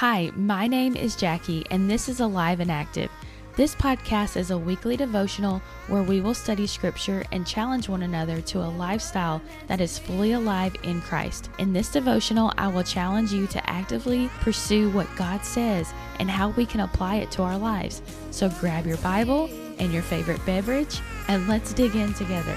Hi, my name is Jackie, and this is Alive and Active. This podcast is a weekly devotional where we will study scripture and challenge one another to a lifestyle that is fully alive in Christ. In this devotional, I will challenge you to actively pursue what God says and how we can apply it to our lives. So grab your Bible and your favorite beverage, and let's dig in together.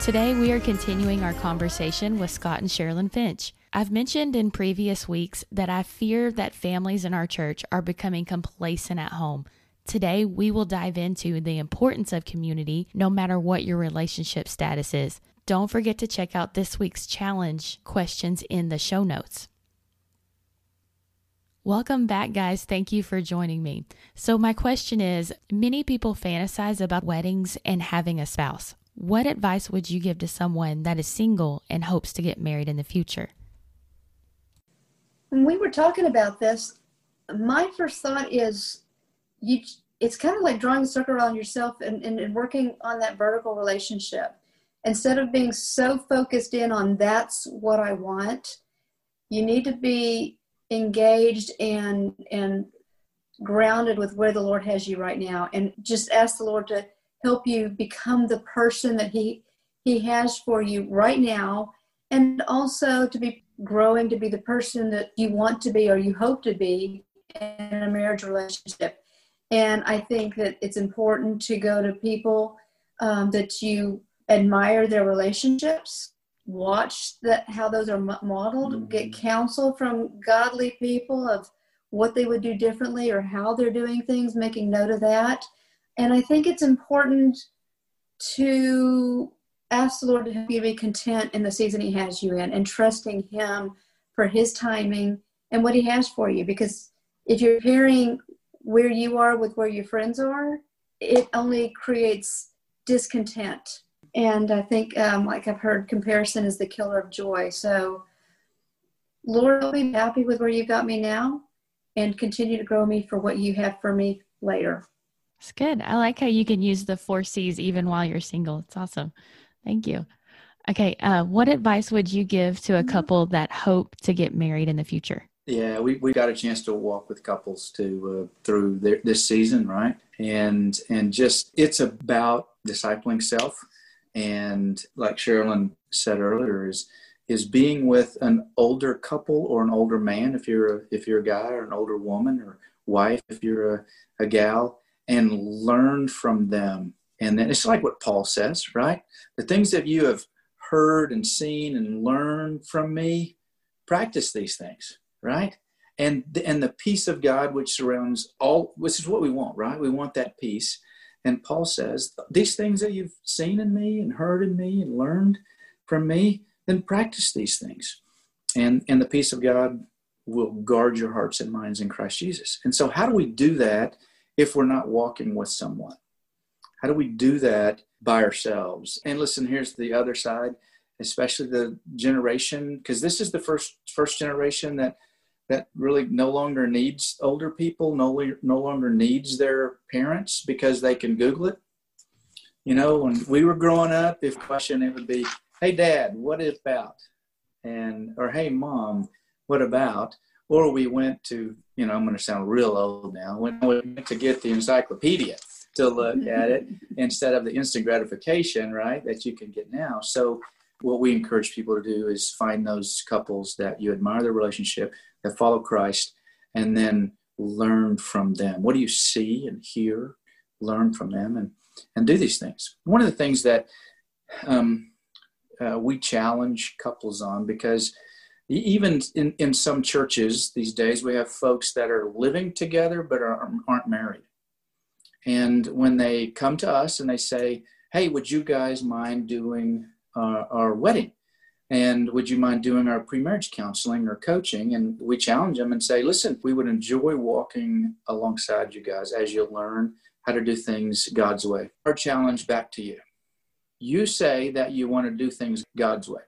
Today, we are continuing our conversation with Scott and Sherilyn Finch. I've mentioned in previous weeks that I fear that families in our church are becoming complacent at home. Today, we will dive into the importance of community no matter what your relationship status is. Don't forget to check out this week's challenge questions in the show notes. Welcome back, guys. Thank you for joining me. So, my question is many people fantasize about weddings and having a spouse. What advice would you give to someone that is single and hopes to get married in the future? When we were talking about this, my first thought is you it's kind of like drawing a circle around yourself and, and, and working on that vertical relationship. Instead of being so focused in on that's what I want, you need to be engaged and and grounded with where the Lord has you right now and just ask the Lord to help you become the person that he he has for you right now and also to be growing to be the person that you want to be or you hope to be in a marriage relationship and i think that it's important to go to people um, that you admire their relationships watch that how those are modeled mm-hmm. get counsel from godly people of what they would do differently or how they're doing things making note of that and I think it's important to ask the Lord to help you be content in the season He has you in and trusting Him for His timing and what He has for you. Because if you're hearing where you are with where your friends are, it only creates discontent. And I think, um, like I've heard, comparison is the killer of joy. So, Lord, I'll be happy with where you've got me now and continue to grow me for what you have for me later. It's good. I like how you can use the four C's even while you're single. It's awesome. Thank you. Okay. Uh, what advice would you give to a mm-hmm. couple that hope to get married in the future? Yeah, we, we got a chance to walk with couples to uh, through their, this season, right? And and just it's about discipling self, and like Sherilyn said earlier, is is being with an older couple or an older man if you're a, if you're a guy or an older woman or wife if you're a, a gal and learn from them. And then it's like what Paul says, right? The things that you have heard and seen and learned from me, practice these things, right? And the, and the peace of God which surrounds all, which is what we want, right? We want that peace. And Paul says, these things that you've seen in me and heard in me and learned from me, then practice these things. And, and the peace of God will guard your hearts and minds in Christ Jesus. And so, how do we do that if we're not walking with someone? How do we do that by ourselves? And listen, here's the other side, especially the generation, because this is the first first generation that that really no longer needs older people, no, no longer needs their parents because they can Google it. You know, when we were growing up, if question it would be, "Hey, Dad, what about?" and or "Hey, Mom, what about?" Or we went to you know, I'm going to sound real old now, when we went to get the encyclopedia to look at it instead of the instant gratification, right, that you can get now. So, what we encourage people to do is find those couples that you admire their relationship, that follow Christ, and then learn from them. What do you see and hear? Learn from them and, and do these things. One of the things that um, uh, we challenge couples on because even in, in some churches these days we have folks that are living together but are, aren't married and when they come to us and they say hey would you guys mind doing uh, our wedding and would you mind doing our pre-marriage counseling or coaching and we challenge them and say listen we would enjoy walking alongside you guys as you learn how to do things god's way our challenge back to you you say that you want to do things god's way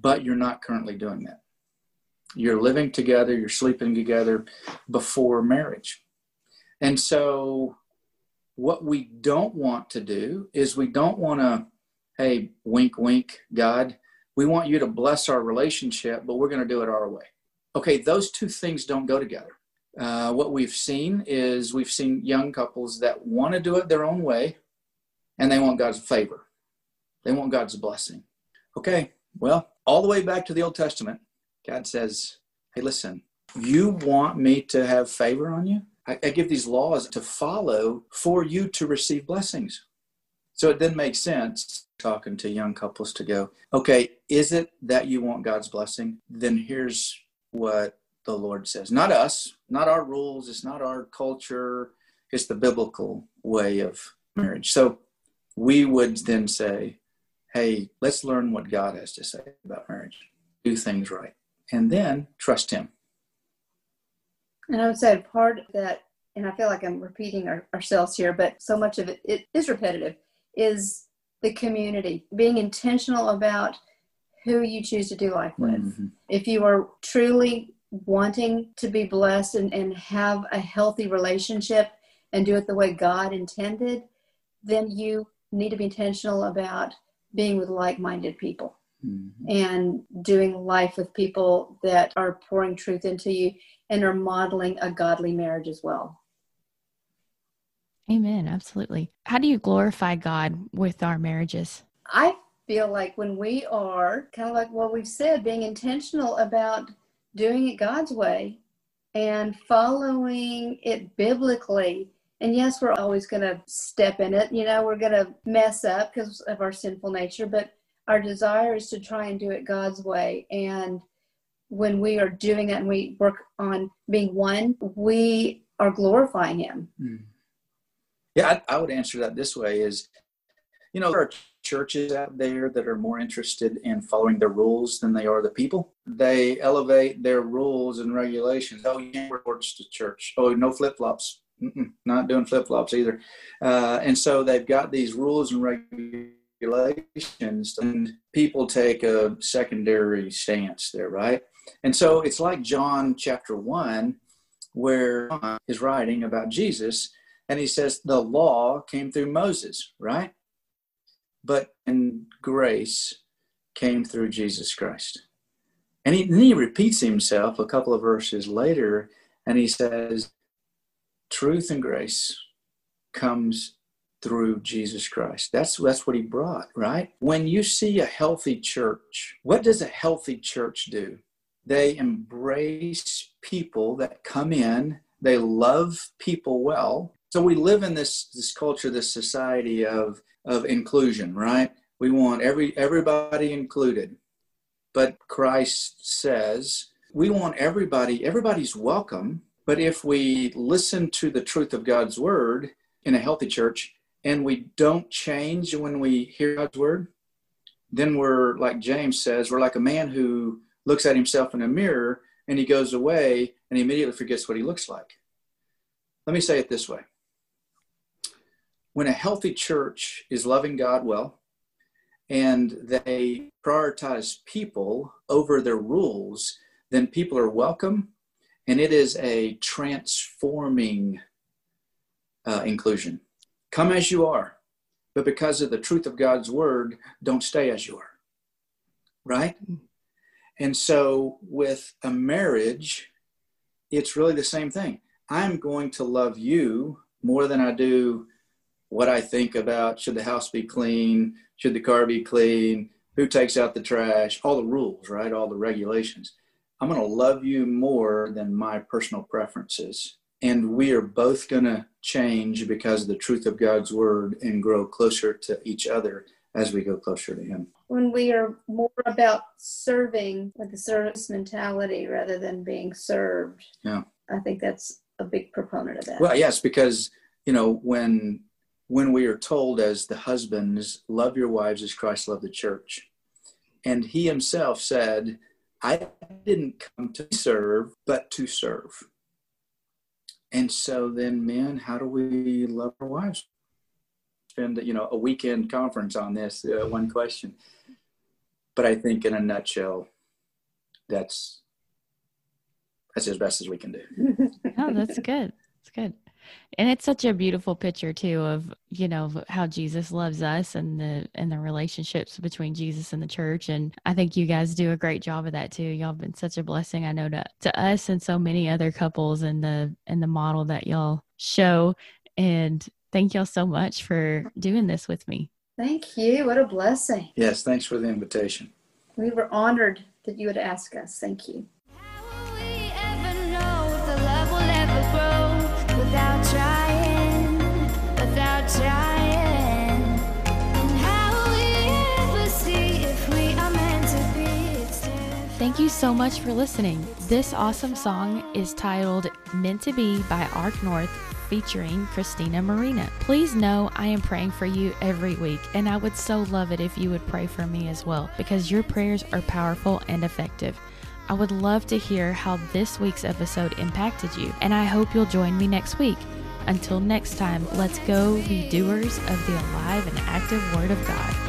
but you're not currently doing that. You're living together, you're sleeping together before marriage. And so, what we don't want to do is we don't want to, hey, wink, wink, God, we want you to bless our relationship, but we're going to do it our way. Okay, those two things don't go together. Uh, what we've seen is we've seen young couples that want to do it their own way and they want God's favor. They want God's blessing. Okay, well, all the way back to the Old Testament, God says, Hey, listen, you want me to have favor on you? I, I give these laws to follow for you to receive blessings. So it then makes sense talking to young couples to go, okay, is it that you want God's blessing? Then here's what the Lord says. Not us, not our rules, it's not our culture, it's the biblical way of marriage. So we would then say, hey, let's learn what God has to say about marriage, do things right, and then trust Him. And I would say part of that, and I feel like I'm repeating our, ourselves here, but so much of it, it is repetitive, is the community, being intentional about who you choose to do life with. Mm-hmm. If you are truly wanting to be blessed and, and have a healthy relationship and do it the way God intended, then you need to be intentional about being with like minded people mm-hmm. and doing life with people that are pouring truth into you and are modeling a godly marriage as well. Amen. Absolutely. How do you glorify God with our marriages? I feel like when we are kind of like what we've said, being intentional about doing it God's way and following it biblically. And yes, we're always going to step in it. You know, we're going to mess up because of our sinful nature, but our desire is to try and do it God's way. And when we are doing that and we work on being one, we are glorifying Him. Mm. Yeah, I, I, would answer that this way: is you know, there are churches out there that are more interested in following the rules than they are the people. They elevate their rules and regulations. Oh, you can't reports to church. Oh, no flip flops. Not doing flip flops either. Uh, and so they've got these rules and regulations, and people take a secondary stance there, right? And so it's like John chapter one, where John is writing about Jesus, and he says the law came through Moses, right? but in grace came through Jesus Christ. And he, then he repeats himself a couple of verses later, and he says, Truth and grace comes through Jesus Christ. That's that's what he brought, right? When you see a healthy church, what does a healthy church do? They embrace people that come in, they love people well. So we live in this this culture, this society of of inclusion, right? We want every everybody included. But Christ says we want everybody, everybody's welcome. But if we listen to the truth of God's word in a healthy church and we don't change when we hear God's word, then we're like James says, we're like a man who looks at himself in a mirror and he goes away and he immediately forgets what he looks like. Let me say it this way when a healthy church is loving God well and they prioritize people over their rules, then people are welcome and it is a transforming uh, inclusion. Come as you are, but because of the truth of God's word, don't stay as you are. Right? And so with a marriage, it's really the same thing. I'm going to love you more than I do what I think about should the house be clean, should the car be clean, who takes out the trash, all the rules, right? All the regulations. I'm going to love you more than my personal preferences. And we are both going to change because of the truth of God's word and grow closer to each other as we go closer to Him. When we are more about serving with a service mentality rather than being served, yeah, I think that's a big proponent of that. Well, yes, because you know when when we are told as the husbands, love your wives as Christ loved the church. And he himself said, I didn't come to serve, but to serve. And so then, men, how do we love our wives? Spend, you know, a weekend conference on this uh, one question. But I think in a nutshell, that's that's as best as we can do. oh, that's good. That's good. And it's such a beautiful picture too of you know how jesus loves us and the and the relationships between jesus and the church. And i think you guys do a great job of that too. Y'all have been such a blessing i know to, to us and so many other couples and the and the model that y'all show. And thank y'all so much for doing this with me. Thank you. What a blessing. Yes thanks for the invitation. We were honored that you would ask us. Thank you you so much for listening. This awesome song is titled Meant to Be by Arc North featuring Christina Marina. Please know I am praying for you every week, and I would so love it if you would pray for me as well because your prayers are powerful and effective. I would love to hear how this week's episode impacted you, and I hope you'll join me next week. Until next time, let's go be doers of the alive and active Word of God.